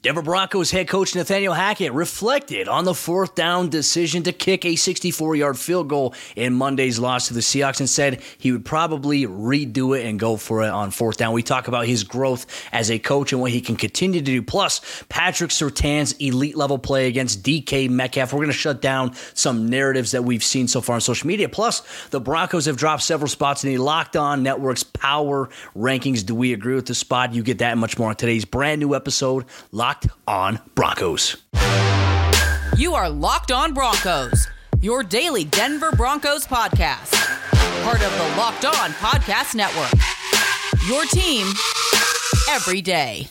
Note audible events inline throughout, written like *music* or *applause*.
Denver Broncos head coach Nathaniel Hackett reflected on the fourth down decision to kick a 64 yard field goal in Monday's loss to the Seahawks and said he would probably redo it and go for it on fourth down. We talk about his growth as a coach and what he can continue to do. Plus, Patrick Surtain's elite level play against DK Metcalf. We're going to shut down some narratives that we've seen so far on social media. Plus, the Broncos have dropped several spots in the Locked On Network's power rankings. Do we agree with the spot? You get that and much more on today's brand new episode. Locked on Broncos. You are Locked On Broncos, your daily Denver Broncos podcast. Part of the Locked On Podcast Network. Your team every day.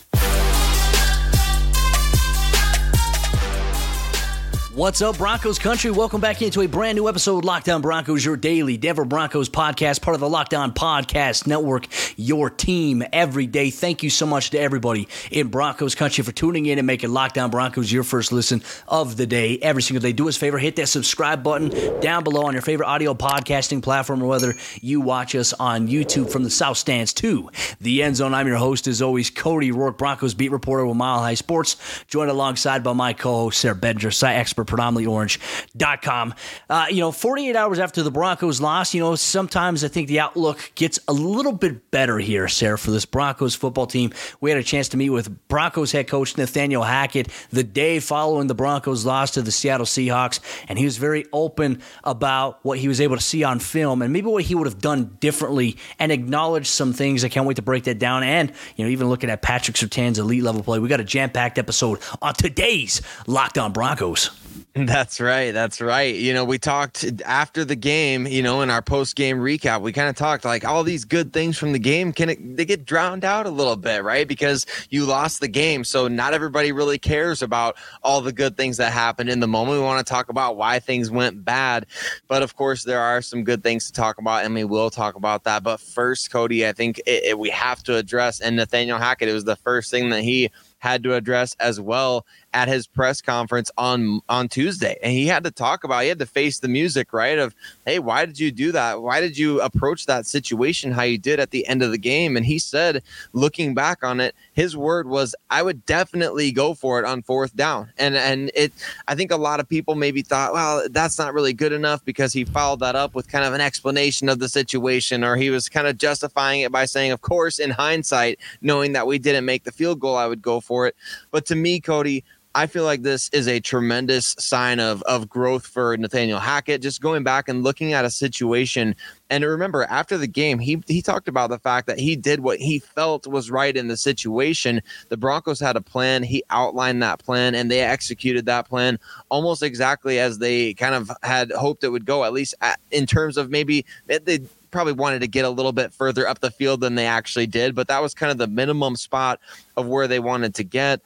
What's up, Broncos country? Welcome back into a brand new episode of Locked On Broncos, your daily Denver Broncos podcast, part of the Locked On Podcast Network, your team every day. Thank you so much to everybody in Broncos country for tuning in and making Locked On Broncos your first listen of the day every single day. Do us a favor, hit that subscribe button down below on your favorite audio podcasting platform or whether you watch us on YouTube from the South Stands to the end zone. I'm your host, as always, Cody Roark, Broncos beat reporter with Mile High Sports, joined alongside by my co host, Sayre Bedinger, site expert predominantlyorange.com. Uh, you know, 48 hours after the Broncos lost, you know, sometimes I think the outlook gets a little bit better here, Sarah, for this Broncos football team. We had a chance to meet with Broncos head coach Nathaniel Hackett the day following the Broncos loss to the Seattle Seahawks, and he was very open about what he was able to see on film and maybe what he would have done differently and acknowledged some things. I can't wait to break that down. And, you know, even looking at Patrick Surtain's elite level play, we got a jam packed episode on today's Locked On Broncos. *laughs* That's right. That's right. You know, we talked after the game, you know, in our post game recap, we kind of talked like all these good things from the game can it, they get drowned out a little bit, right? Because you lost the game. So not everybody really cares about all the good things that happened in the moment. We want to talk about why things went bad. But of course, there are some good things to talk about, and we will talk about that. But first, Cody, I think it, it, we have to address, and Nathaniel Hackett, it was the first thing that he had to address as well at his press conference on on Tuesday, and he had to talk about he had to face the music right of hey why did you do that? Why did you approach that situation how you did at the end of the game? And he said looking back on it his word was I would definitely go for it on fourth down. And and it I think a lot of people maybe thought well that's not really good enough because he followed that up with kind of an explanation of the situation or he was kind of justifying it by saying of course in hindsight knowing that we didn't make the field goal I would go for it. But to me Cody I feel like this is a tremendous sign of of growth for Nathaniel Hackett. Just going back and looking at a situation, and remember after the game, he he talked about the fact that he did what he felt was right in the situation. The Broncos had a plan. He outlined that plan, and they executed that plan almost exactly as they kind of had hoped it would go. At least in terms of maybe they probably wanted to get a little bit further up the field than they actually did, but that was kind of the minimum spot of where they wanted to get.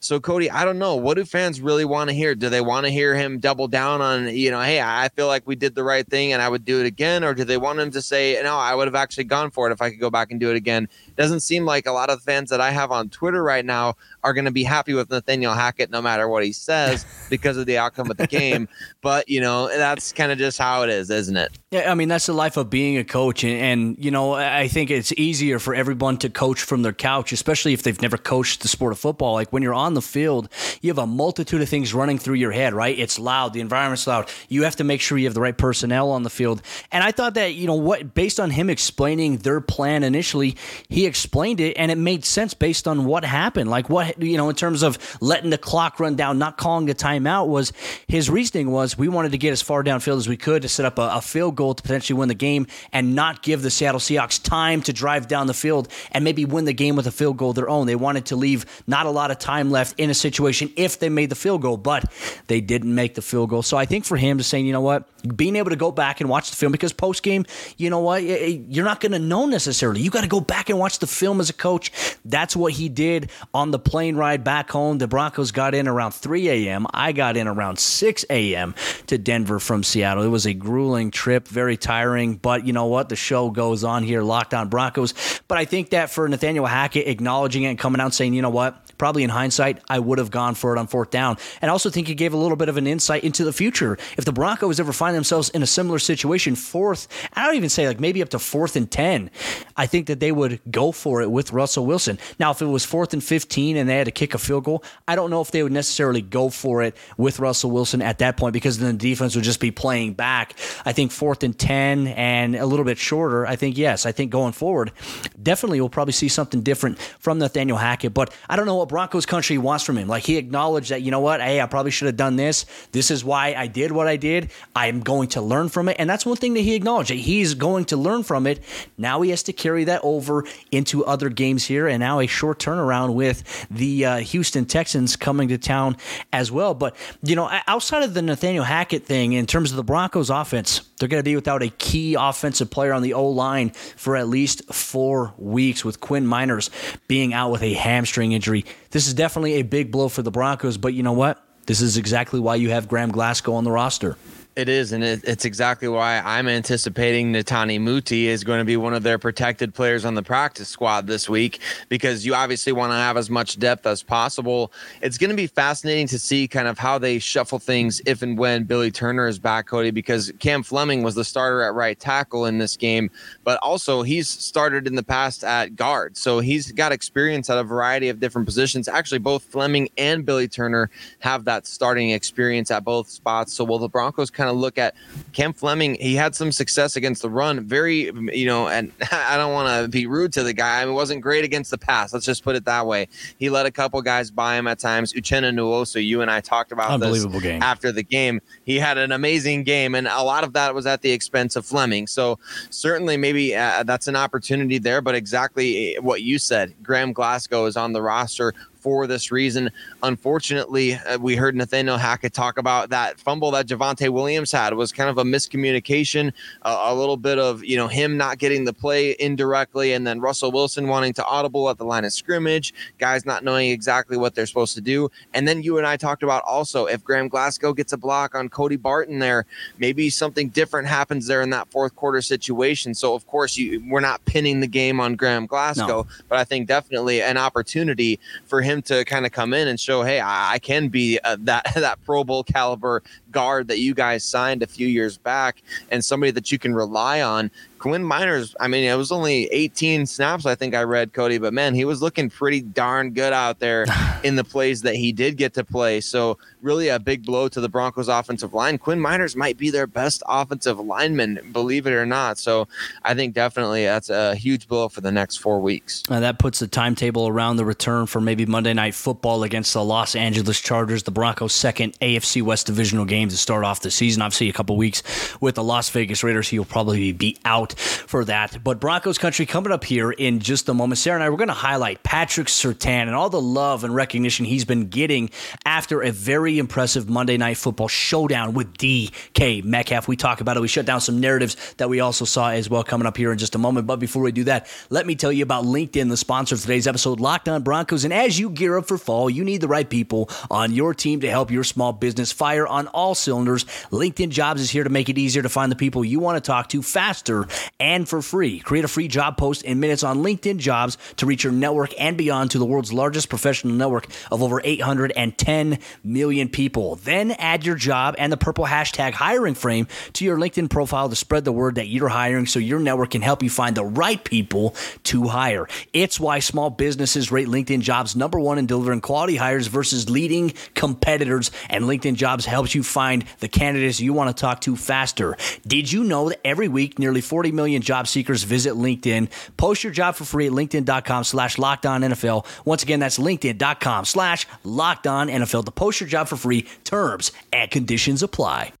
So, Cody, I don't know. What do fans really want to hear? Do they want to hear him double down on, you know, hey, I feel like we did the right thing and I would do it again? Or do they want him to say, no, I would have actually gone for it if I could go back and do it again? It doesn't seem like a lot of fans that I have on Twitter right now are going to be happy with Nathaniel Hackett no matter what he says *laughs* because of the outcome of the game. But, you know, that's kind of just how it is, isn't it? Yeah, I mean, that's the life of being a coach. And, and, you know, I think it's easier for everyone to coach from their couch, especially if they've never coached the sport of football. Like when you're on the field, you have a multitude of things running through your head, right? It's loud, the environment's loud. You have to make sure you have the right personnel on the field. And I thought that, you know, what, based on him explaining their plan initially, he explained it and it made sense based on what happened. Like what, you know, in terms of letting the clock run down, not calling a timeout was his reasoning was we wanted to get as far downfield as we could to set up a, a field goal to potentially win the game and not give the Seattle Seahawks time to drive down the field and maybe win the game with a field goal of their own. They wanted to leave not a lot of time left in a situation if they made the field goal, but they didn't make the field goal. So I think for him to saying, you know what, being able to go back and watch the film because post game, you know what, you're not going to know necessarily. You got to go back and watch the film as a coach. That's what he did on the plane ride back home. The Broncos got in around 3 a.m. I got in around 6 a.m. to Denver from Seattle. It was a grueling trip, very tiring, but you know what? The show goes on here, Locked On Broncos. But I think that for Nathaniel Hackett acknowledging it and coming out saying, you know what, probably in hindsight, I would have gone for it on fourth down. And I also think it gave a little bit of an insight into the future. If the Broncos ever find themselves in a similar situation, fourth, I don't even say like maybe up to fourth and 10, I think that they would go for it with Russell Wilson. Now, if it was fourth and 15 and they had to kick a field goal, I don't know if they would necessarily go for it with Russell Wilson at that point because then the defense would just be playing back. I think fourth and 10 and a little bit shorter, I think, yes, I think going forward, definitely we'll probably see something different from Nathaniel Hackett. But I don't know what Broncos country wants from him. Like he acknowledged that, you know what, hey, I probably should have done this. This is why I did what I did. I'm going to learn from it. And that's one thing that he acknowledged that he's going to learn from it. Now he has to carry that over into other games here. And now a short turnaround with the uh, Houston Texans coming to town as well. But, you know, outside of the Nathaniel Hackett thing, in terms of the Broncos offense, they're going to be without a key offensive player on the O line for at least four weeks, with Quinn Meinerz being out with a hamstring injury. This is definitely a big blow for the Broncos, but you know what? This is exactly why you have Graham Glasgow on the roster. It is, and it, it's exactly why I'm anticipating Netane Muti is going to be one of their protected players on the practice squad this week because you obviously want to have as much depth as possible. It's going to be fascinating to see kind of how they shuffle things if and when Billy Turner is back, Cody, because Cam Fleming was the starter at right tackle in this game, but also he's started in the past at guard. So he's got experience at a variety of different positions. Actually, both Fleming and Billy Turner have that starting experience at both spots. So will the Broncos kind of look at Cam Fleming, he had some success against the run. Very, you know, and *laughs* I don't want to be rude to the guy. I mean, wasn't great against the pass. Let's just put it that way. He let a couple guys by him at times. Uchenna Nwosu, you and I talked about Unbelievable game. after the game. He had an amazing game, and a lot of that was at the expense of Fleming. So certainly, maybe uh, that's an opportunity there. But exactly what you said, Graham Glasgow is on the roster for this reason. Unfortunately, uh, we heard Nathaniel Hackett talk about that fumble that Javonte Williams had was kind of a miscommunication, uh, a little bit of you know him not getting the play indirectly, and then Russell Wilson wanting to audible at the line of scrimmage, guys not knowing exactly what they're supposed to do, and then you and I talked about also if Graham Glasgow gets a block on Cody Barton there, maybe something different happens there in that fourth quarter situation. So of course you we're not pinning the game on Graham Glasgow, no. but I think definitely an opportunity for him to kind of come in and show, hey, I, I can be uh, that *laughs* that Pro Bowl caliber guard that you guys signed a few years back, and somebody that you can rely on Quinn Meinerz, I mean, it was only 18 snaps, I think I read Cody, but man, he was looking pretty darn good out there *sighs* in the plays that he did get to play. So, really a big blow to the Broncos offensive line. Quinn Meinerz might be their best offensive lineman, believe it or not. So, I think definitely that's a huge blow for the next four weeks. And that puts the timetable around the return for maybe Monday Night Football against the Los Angeles Chargers, the Broncos' second AFC West divisional game to start off the season. Obviously, a couple weeks with the Las Vegas Raiders, he'll probably be out for that. But Broncos country coming up here in just a moment. Sarah and I, we're going to highlight Patrick Surtain and all the love and recognition he's been getting after a very impressive Monday Night Football showdown with DK Metcalf. We talk about it. We shut down some narratives that we also saw as well coming up here in just a moment. But before we do that, let me tell you about LinkedIn, the sponsor of today's episode, Locked On Broncos. And as you gear up for fall, you need the right people on your team to help your small business fire on all cylinders. LinkedIn Jobs is here to make it easier to find the people you want to talk to faster and for free. Create a free job post in minutes on LinkedIn Jobs to reach your network and beyond to the world's largest professional network of over 810 million people. Then add your job and the purple hashtag hiring frame to your LinkedIn profile to spread the word that you're hiring so your network can help you find the right people to hire. It's why small businesses rate LinkedIn Jobs number one in delivering quality hires versus leading competitors, and LinkedIn Jobs helps you find the candidates you want to talk to faster. Did you know that every week nearly 40 40 million job seekers visit LinkedIn. Post your job for free at LinkedIn.com slash locked on NFL. Once again, that's LinkedIn.com slash locked on NFL to post your job for free. Terms and conditions apply.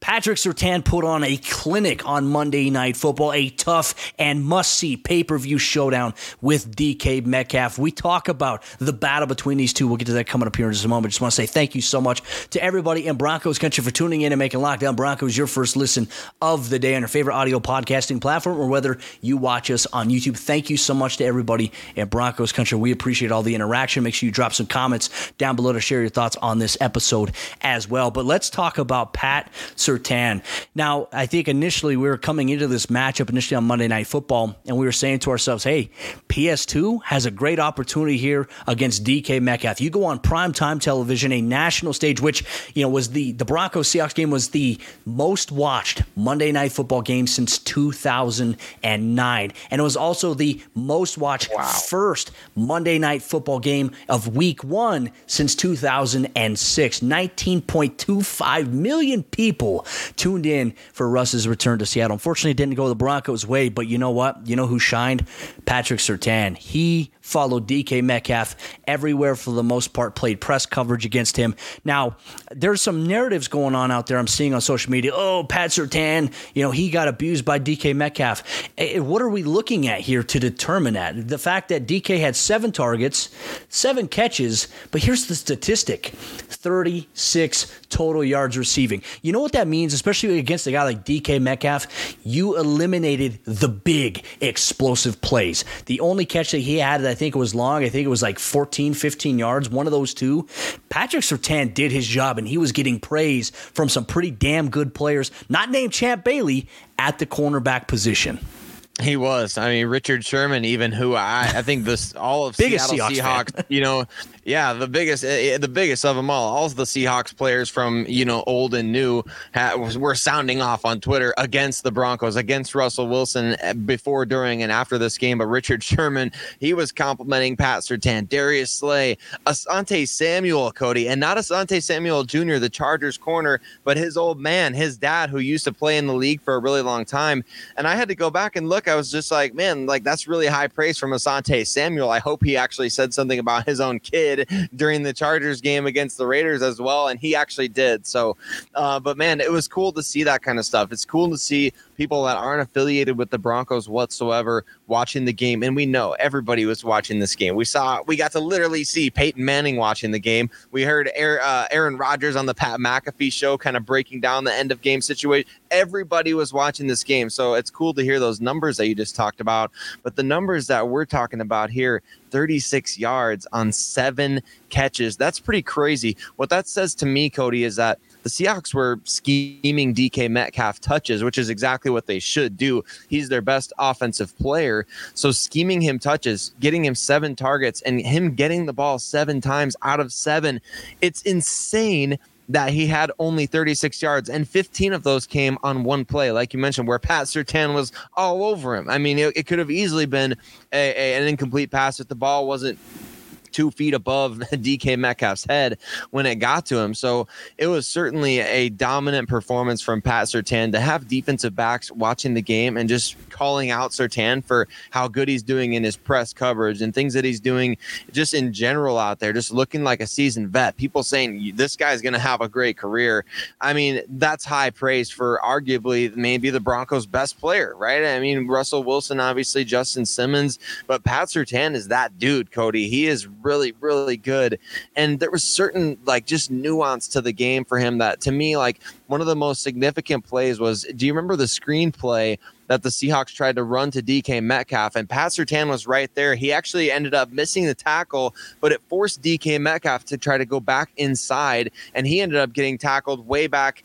Patrick Surtain put on a clinic on Monday Night Football, a tough and must see pay per view showdown with DK Metcalf. We talk about the battle between these two. We'll get to that coming up here in just a moment. Just want to say thank you so much to everybody in Broncos country for tuning in and making Locked On Broncos your first listen of the day on your favorite audio podcasting platform or whether you watch us on YouTube. Thank you so much to everybody in Broncos country. We appreciate all the interaction. Make sure you drop some comments down below to share your thoughts on this episode as well. But let's talk about Pat Surtain Surtain. Now, I think initially we were coming into this matchup initially on Monday Night Football, and we were saying to ourselves, hey, PS2 has a great opportunity here against DK Metcalf. You go on primetime television, a national stage, which, you know, was the, the Broncos Seahawks game was the most watched Monday Night Football game since 2009. And it was also the most watched wow. first Monday Night Football game of week one since 2006. 19.25 million people tuned in for Russ's return to Seattle. Unfortunately, it didn't go the Broncos' way, but you know what? You know who shined? Patrick Surtain. He followed DK Metcalf everywhere for the most part, played press coverage against him. Now, there's some narratives going on out there I'm seeing on social media. Oh, Pat Surtain, you know, he got abused by DK Metcalf. Eh, eh, what are we looking at here to determine that? The fact that DK had seven targets, seven catches, but here's the statistic 36 total yards receiving. You know what that means, especially against a guy like DK Metcalf? You eliminated the big explosive plays. The only catch that he had that think it was long, I think it was like 14, 15 yards, one of those two. Patrick Surtain did his job and he was getting praise from some pretty damn good players, not named Champ Bailey, at the cornerback position. He was. I mean, Richard Sherman, even who I, I think this all of Biggest Seattle Seahawks, Seahawks you know, yeah, the biggest, eh, eh, the biggest of them all. All the Seahawks players from you know old and new were sounding off on Twitter against the Broncos, against Russell Wilson eh, before, during, and after this game. But Richard Sherman, he was complimenting Pat Surtain, Darius Slay, Asante Samuel, Cody, and not Asante Samuel Jr., the Chargers corner, but his old man, his dad, who used to play in the league for a really long time. And I had to go back and look. I was just like, man, like that's really high praise from Asante Samuel. I hope he actually said something about his own kid did during the Chargers game against the Raiders as well, and he actually did. So, uh, but man, it was cool to see that kind of stuff. It's cool to see people that aren't affiliated with the Broncos whatsoever watching the game. And we know everybody was watching this game. We saw, we got to literally see Peyton Manning watching the game. We heard uh, Aaron Rodgers on the Pat McAfee show kind of breaking down the end of game situation. Everybody was watching this game. So it's cool to hear those numbers that you just talked about. But the numbers that we're talking about here 36 yards on seven catches. That's pretty crazy. What that says to me, Cody, is that the Seahawks were scheming DK Metcalf touches, which is exactly what they should do. He's their best offensive player. So scheming him touches, getting him seven targets, and him getting the ball seven times out of seven, it's insane that he had only 36 yards and 15 of those came on one play like you mentioned where pat surtain was all over him i mean it, it could have easily been a, a, an incomplete pass if the ball wasn't two feet above *laughs* DK Metcalf's head when it got to him. So it was certainly a dominant performance from Pat Surtain to have defensive backs watching the game and just calling out Surtain for how good he's doing in his press coverage and things that he's doing just in general out there, just looking like a seasoned vet. People saying this guy's going to have a great career. I mean, that's high praise for arguably maybe the Broncos' best player, right? I mean, Russell Wilson, obviously, Justin Simmons, but Pat Surtain is that dude, Cody. He is really really good. And there was certain like just nuance to the game for him that to me, like one of the most significant plays was do you remember the screenplay that the Seahawks tried to run to DK Metcalf, and Pat Surtain was right there. He actually ended up missing the tackle, but it forced DK Metcalf to try to go back inside, and he ended up getting tackled way back.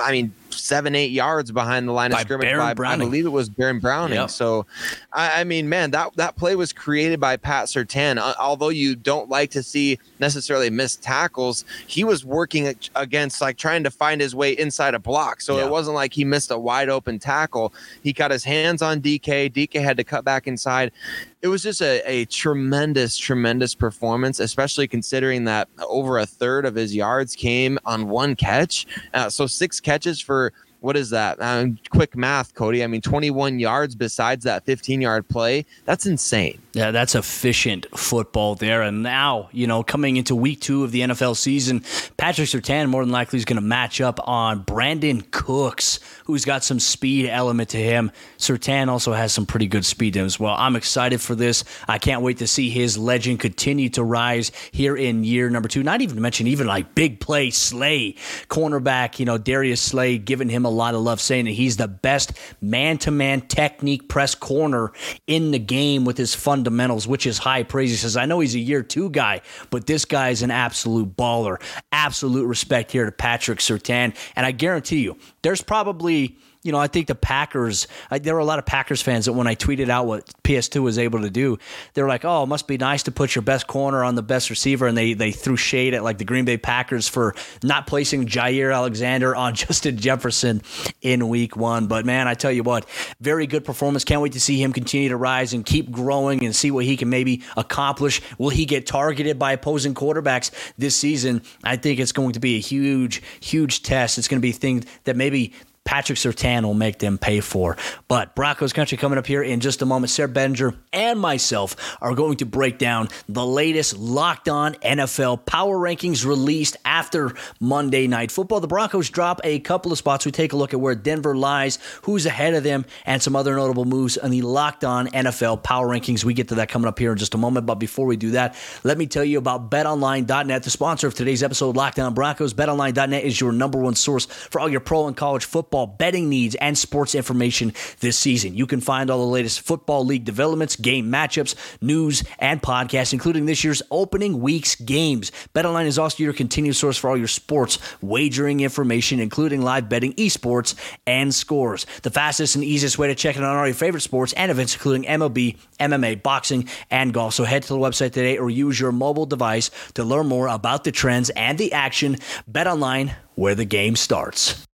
I mean, seven, eight yards behind the line by of scrimmage by. I believe it was Baron Browning. Yep. So, I, I, mean, man, that, that play was created by Pat Surtain. Uh, although you don't like to see necessarily missed tackles, he was working against like trying to find his way inside a block. So yeah. it wasn't like he missed a wide open tackle. He got his hands on DK. DK had to cut back inside it was just a, a tremendous, tremendous performance, especially considering that over a third of his yards came on one catch. Uh, so six catches for what is that? Um, quick math, Cody. I mean, 21 yards besides that 15 yard play. That's insane. Yeah, that's efficient football there. And now, you know, coming into week two of the NFL season, Patrick Surtain more than likely is going to match up on Brandin Cooks, who's got some speed element to him. Surtain also has some pretty good speed to him as well. I'm excited for this. I can't wait to see his legend continue to rise here in year number two. Not even to mention even like big play Slay, cornerback, you know, Darius Slay giving him a lot of love, saying that he's the best man to man technique press corner in the game with his fundamentals, which is high praise. He says, I know he's a year two guy, but this guy is an absolute baller. Absolute respect here to Patrick Surtain. And I guarantee you, there's probably you know, I think the Packers, I, there were a lot of Packers fans that when I tweeted out what PS2 was able to do, they were like, oh, it must be nice to put your best corner on the best receiver. And they, they threw shade at like the Green Bay Packers for not placing Jaire Alexander on *laughs* Justin Jefferson in week one. But man, I tell you what, very good performance. Can't wait to see him continue to rise and keep growing and see what he can maybe accomplish. Will he get targeted by opposing quarterbacks this season? I think it's going to be a huge, huge test. It's going to be a thing that maybe Patrick Surtain will make them pay for. But Broncos country coming up here in just a moment. Sayre Bedinger and myself are going to break down the latest locked on NFL power rankings released after Monday Night Football. The Broncos drop a couple of spots. We take a look at where Denver lies, who's ahead of them, and some other notable moves on the locked on NFL power rankings. We get to that coming up here in just a moment. But before we do that, let me tell you about betonline.net, the sponsor of today's episode, Locked On Broncos. Betonline.net is your number one source for all your pro and college football football betting needs and sports information this season. You can find all the latest football league developments, game matchups, news, and podcasts, including this year's opening week's games. BetOnline is also your continued source for all your sports wagering information, including live betting, esports, and scores. The fastest and easiest way to check in on all your favorite sports and events, including MLB, MMA, boxing, and golf. So head to the website today or use your mobile device to learn more about the trends and the action. BetOnline, where the game starts.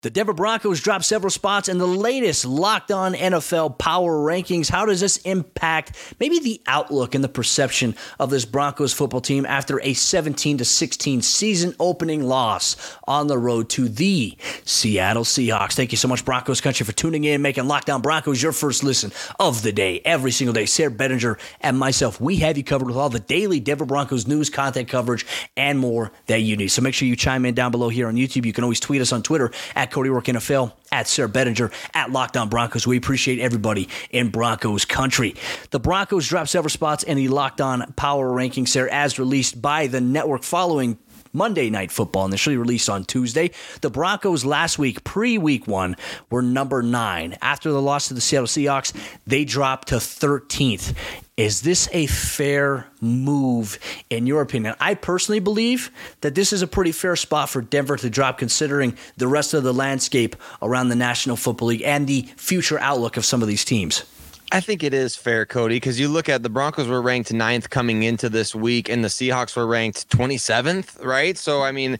The Denver Broncos dropped several spots in the latest Locked On NFL Power Rankings. How does this impact maybe the outlook and the perception of this Broncos football team after a 17 to 16 season opening loss on the road to the Seattle Seahawks? Thank you so much, Broncos country, for tuning in, making Locked On Broncos your first listen of the day every single day. Sayre Bedinger and myself, we have you covered with all the daily Denver Broncos news, content coverage, and more that you need. So make sure you chime in down below here on YouTube. You can always tweet us on Twitter at at Cody Roark NFL, at Sayre Bedinger, at Locked On Broncos. We appreciate everybody in Broncos country. The Broncos dropped several spots in the Locked On Power Rankings there as released by the network following Monday Night Football, initially released on Tuesday. The Broncos last week, pre week one, were number nine. After the loss to the Seattle Seahawks, they dropped to 13th. Is this a fair move in your opinion? I personally believe that this is a pretty fair spot for Denver to drop considering the rest of the landscape around the National Football League and the future outlook of some of these teams. I think it is fair, Cody, because you look at the Broncos were ranked ninth coming into this week, and the Seahawks were ranked 27th, right? So, I mean,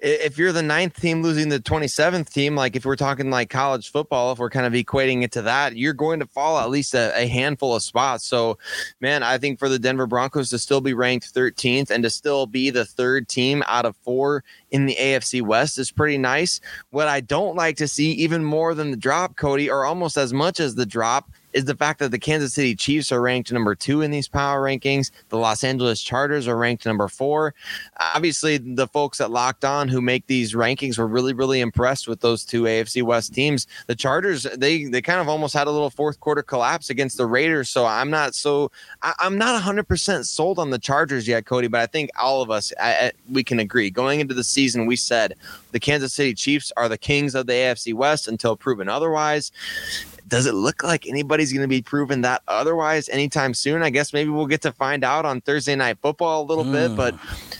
if you're the ninth team losing the 27th team, like if we're talking like college football, if we're kind of equating it to that, you're going to fall at least a, a handful of spots. So, man, I think for the Denver Broncos to still be ranked 13th and to still be the third team out of four in the AFC West is pretty nice. What I don't like to see, even more than the drop, Cody, or almost as much as the drop, is the fact that the Kansas City Chiefs are ranked number two in these power rankings. The Los Angeles Chargers are ranked number four. Obviously, the folks at Locked On who make these rankings were really, really impressed with those two AFC West teams. The Chargers, they they kind of almost had a little fourth quarter collapse against the Raiders. So I'm not so I, am not 100 percent sold on the Chargers yet, Cody. But I think all of us I, I, we can agree going into the season we said the Kansas City Chiefs are the kings of the AFC West until proven otherwise does it look like anybody's going to be proven that otherwise anytime soon? I guess maybe we'll get to find out on Thursday night football a little mm. bit, but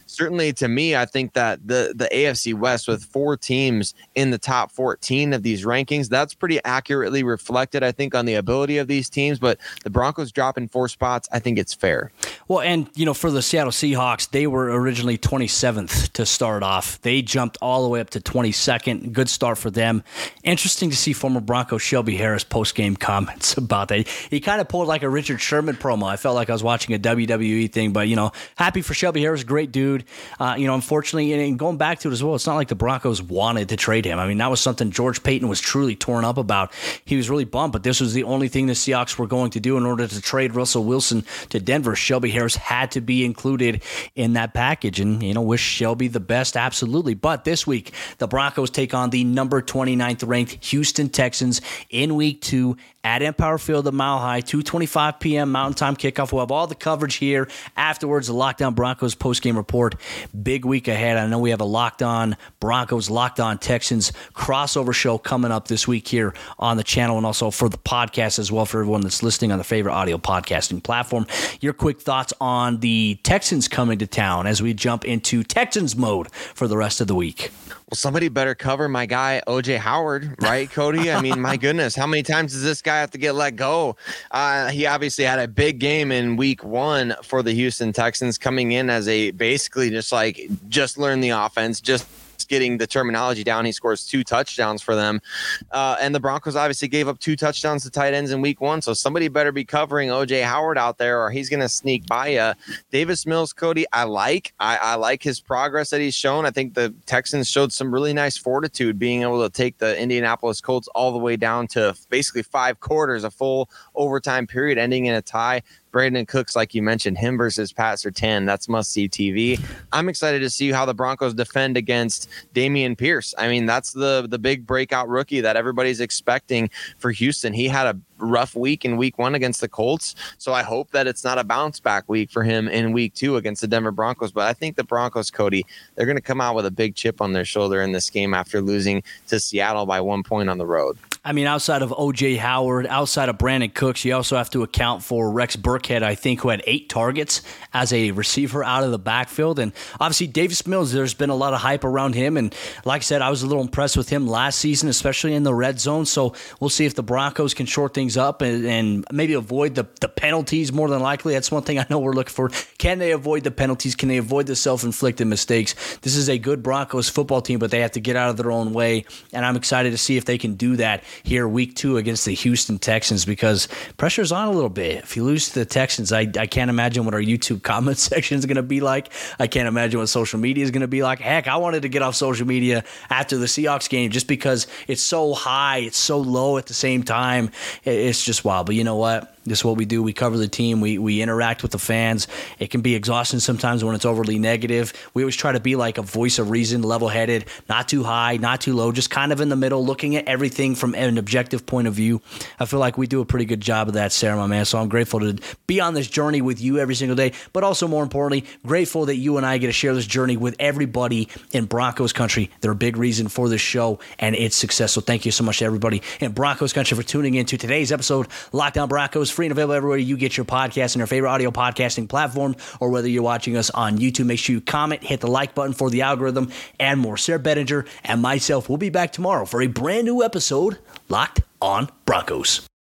certainly to me, I think that the the AFC West with four teams in the top 14 of these rankings, that's pretty accurately reflected, I think, on the ability of these teams. But the Broncos dropping four spots, I think it's fair. Well, and you know, for the Seattle Seahawks, they were originally 27th to start off. They jumped all the way up to 22nd. Good start for them. Interesting to see former Bronco Shelby Harris post game comments *laughs* about that. He kind of pulled like a Richard Sherman promo. I felt like I was watching a WWE thing, but you know, happy for Shelby Harris, great dude. Uh, you know, unfortunately, and going back to it as well, it's not like the Broncos wanted to trade him. I mean, that was something George Paton was truly torn up about. He was really bummed, but this was the only thing the Seahawks were going to do in order to trade Russell Wilson to Denver. Shelby Harris had to be included in that package, and you know, wish Shelby the best, absolutely. But this week, the Broncos take on the number 29th ranked Houston Texans in Week Two at Empower Field at Mile High, 2:25 p.m. Mountain Time kickoff. We'll have all the coverage here afterwards. The Locked On Broncos post-game report. Big week ahead. I know we have a Locked On Broncos, Locked On Texans crossover show coming up this week here on the channel, and also for the podcast as well for everyone that's listening on their favorite audio podcasting platform. Your quick thoughts on the Texans coming to town as we jump into Texans mode for the rest of the week. Well, somebody better cover my guy OJ Howard, right, Cody? I mean, my *laughs* goodness, how many times does this guy have to get let go? Uh, he obviously had a big game in Week One for the Houston Texans, coming in as a basically just like just learn the offense, just getting the terminology down. He scores two touchdowns for them. Uh, and the Broncos obviously gave up two touchdowns to tight ends in week one. So somebody better be covering OJ Howard out there or he's going to sneak by you. Davis Mills, Cody, I like. I, I like his progress that he's shown. I think the Texans showed some really nice fortitude being able to take the Indianapolis Colts all the way down to basically five quarters, a full overtime period ending in a tie. Brandin Cooks, like you mentioned, him versus Pat Surtain, that's must see TV. I'm excited to see how the Broncos defend against Dameon Pierce. I mean, that's the the big breakout rookie that everybody's expecting for Houston. He had a rough week in week one against the Colts. So I hope that it's not a bounce back week for him in week two against the Denver Broncos. But I think the Broncos, Cody, they're going to come out with a big chip on their shoulder in this game after losing to Seattle by one point on the road. I mean, outside of OJ Howard, outside of Brandin Cooks, you also have to account for Rex Burkhead, I think, who had eight targets as a receiver out of the backfield. And obviously, Davis Mills, there's been a lot of hype around him. And like I said, I was a little impressed with him last season, especially in the red zone. So we'll see if the Broncos can short things up and, and maybe avoid the, the penalties more than likely. That's one thing I know we're looking for. Can they avoid the penalties? Can they avoid the self inflicted mistakes? This is a good Broncos football team, but they have to get out of their own way. And I'm excited to see if they can do that here week two against the Houston Texans because pressure's on a little bit. If you lose to the Texans, I, I can't imagine what our YouTube *laughs* comment section is going to be like. I can't imagine what social media is going to be like. Heck, I wanted to get off social media after the Seahawks game just because it's so high, it's so low at the same time. It's just wild. But you know what? This is what we do. We cover the team. We we interact with the fans. It can be exhausting sometimes when it's overly negative. We always try to be like a voice of reason, level headed, not too high, not too low, just kind of in the middle, looking at everything from an objective point of view. I feel like we do a pretty good job of that, Sarah, my man. So I'm grateful to be on this journey with you every single day, but also more importantly, grateful that you and I get to share this journey with everybody in Broncos country. They're a big reason for this show and its success. So thank you so much to everybody in Broncos country for tuning in to today's episode, Locked On Broncos free and available everywhere you get your podcast and your favorite audio podcasting platform, or whether you're watching us on YouTube. Make sure you comment, hit the like button for the algorithm, and more. Sayre Bedinger and myself will be back tomorrow for a brand new episode, Locked on Broncos.